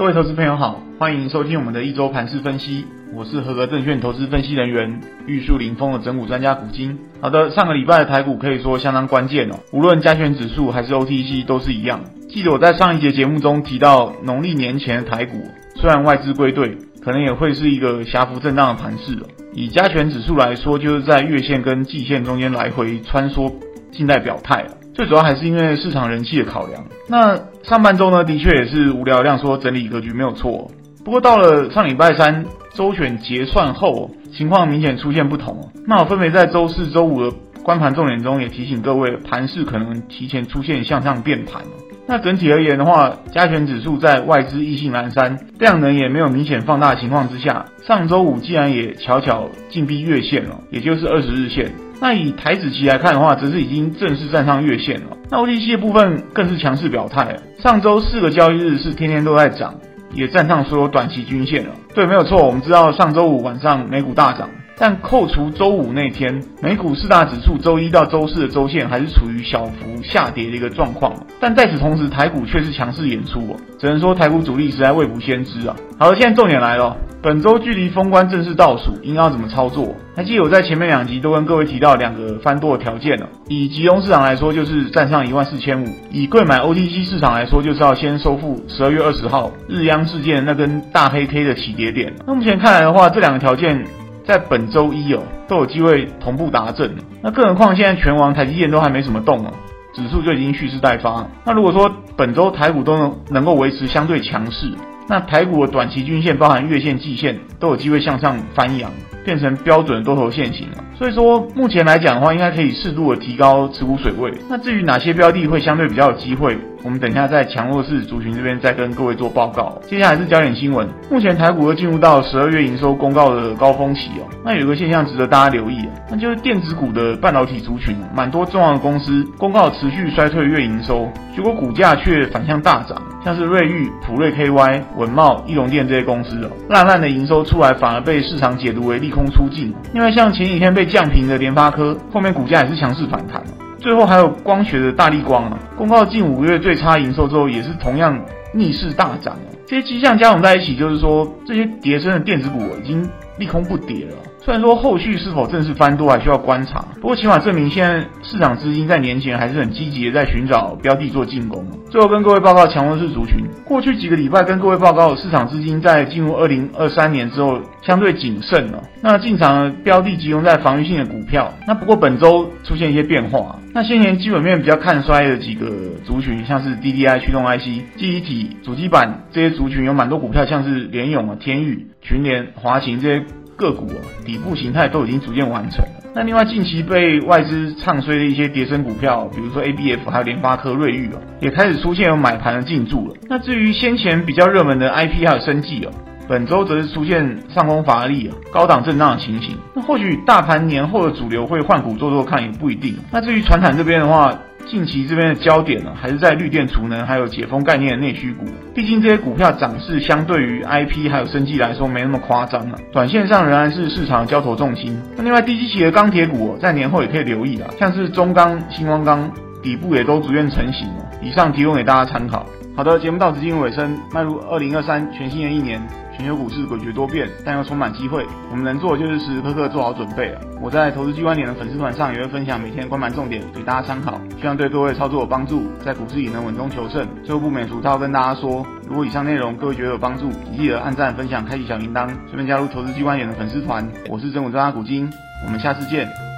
各位投资朋友好，欢迎收听我们的一周盘势分析。我是合格证券投资分析人员玉树临风的整股专家古今。好的，上个礼拜的台股可以说相当关键哦，无论加权指数还是 OTC 都是一样。记得我在上一节节目中提到，农历年前的台股虽然外资归队，可能也会是一个狭幅震荡的盘势哦。以加权指数来说，就是在月线跟季线中间来回穿梭，静待表态了。最主要还是因为市场人气的考量。那上半周呢，的确也是无聊量说整理格局没有错。不过到了上礼拜三周选结算后，情况明显出现不同。那我分别在周四周五的观盘重点中也提醒各位，盘势可能提前出现向上变盘。那整体而言的话，加权指数在外资意兴阑珊，量能也没有明显放大的情况之下，上周五竟然也悄悄进逼月线了，也就是二十日线。那以台指期来看的话，则是已经正式站上月线了。那 OTC 的部分更是强势表态，上周四个交易日是天天都在涨，也站上所有短期均线了。对，没有错，我们知道上周五晚上美股大涨。但扣除周五那天，美股四大指数周一到周四的周线还是处于小幅下跌的一个状况。但在此同时，台股却是强势演出哦，只能说台股主力实在未卜先知啊。好了，现在重点来了，本周距离封关正式倒数，应该要怎么操作？还记得我在前面两集都跟各位提到两个翻多的条件了。以集中市场来说，就是站上一万四千五；以柜买 OTC 市场来说，就是要先收复十二月二十号日央事件那根大黑 K 的起跌点。那目前看来的话，这两个条件。在本周一哦，都有机会同步达阵。那更何况现在拳王台积电都还没什么动哦，指数就已经蓄势待发。那如果说本周台股都能能够维持相对强势，那台股的短期均线，包含月线、季线，都有机会向上翻扬，变成标准的多头线型。所以说，目前来讲的话，应该可以适度的提高持股水位。那至于哪些标的会相对比较有机会？我们等一下在强弱势族群这边再跟各位做报告。接下来是焦点新闻，目前台股又进入到十二月营收公告的高峰期哦。那有一个现象值得大家留意，那就是电子股的半导体族群，蛮多重要的公司公告持续衰退月营收，结果股价却反向大涨，像是瑞昱、普瑞 KY、稳懋、义隆电这些公司哦，烂烂的营收出来反而被市场解读为利空出镜。另外像前几天被降平的联发科，后面股价也是强势反弹。最后还有光学的大力光啊，公告近五个月最差营收之后，也是同样逆势大涨。这些迹象加总在一起，就是说这些叠升的电子股已经利空不跌了。虽然说后续是否正式翻多还需要观察，不过起码证明现在市场资金在年前还是很积极的在寻找标的做进攻。最后跟各位报告强弱势族群，过去几个礼拜跟各位报告市场资金在进入二零二三年之后相对谨慎了，那进场的标的集中在防御性的股票。那不过本周出现一些变化，那先前基本面比较看衰的几个族群，像是 DDI 驱动 IC、记忆体、主机板这些族群有蛮多股票，像是联咏啊、天宇、群联、华擎这些。个股啊，底部形态都已经逐渐完成了。那另外近期被外资唱衰的一些跌升股票，比如说 ABF 还有联发科、瑞昱啊，也开始出现有买盘的进驻了。那至于先前比较热门的 IP 还有生技啊，本周则是出现上攻乏力啊，高档震荡的情形。那或许大盘年后的主流会换股做做看，也不一定。那至于船产这边的话，近期这边的焦点呢，还是在绿电储能还有解封概念的内需股。毕竟这些股票涨势相对于 IP 还有生技来说没那么夸张了，短线上仍然是市场交投重心。那另外低基期的钢铁股在年后也可以留意啦，像是中钢、新光钢底部也都逐渐成型了。以上提供给大家参考。好的，节目到此进入尾声，迈入二零二三全新的一年。全球股市诡谲多变，但又充满机会。我们能做的就是时时刻刻做好准备了。我在投资机关点的粉丝团上也会分享每天关盘重点给大家参考，希望对各位操作有帮助，在股市也能稳中求胜。最后不免俗套跟大家说，如果以上内容各位觉得有帮助，记得按赞、分享、开启小铃铛，顺便加入投资机关点的粉丝团。我是真武专家股金，我们下次见。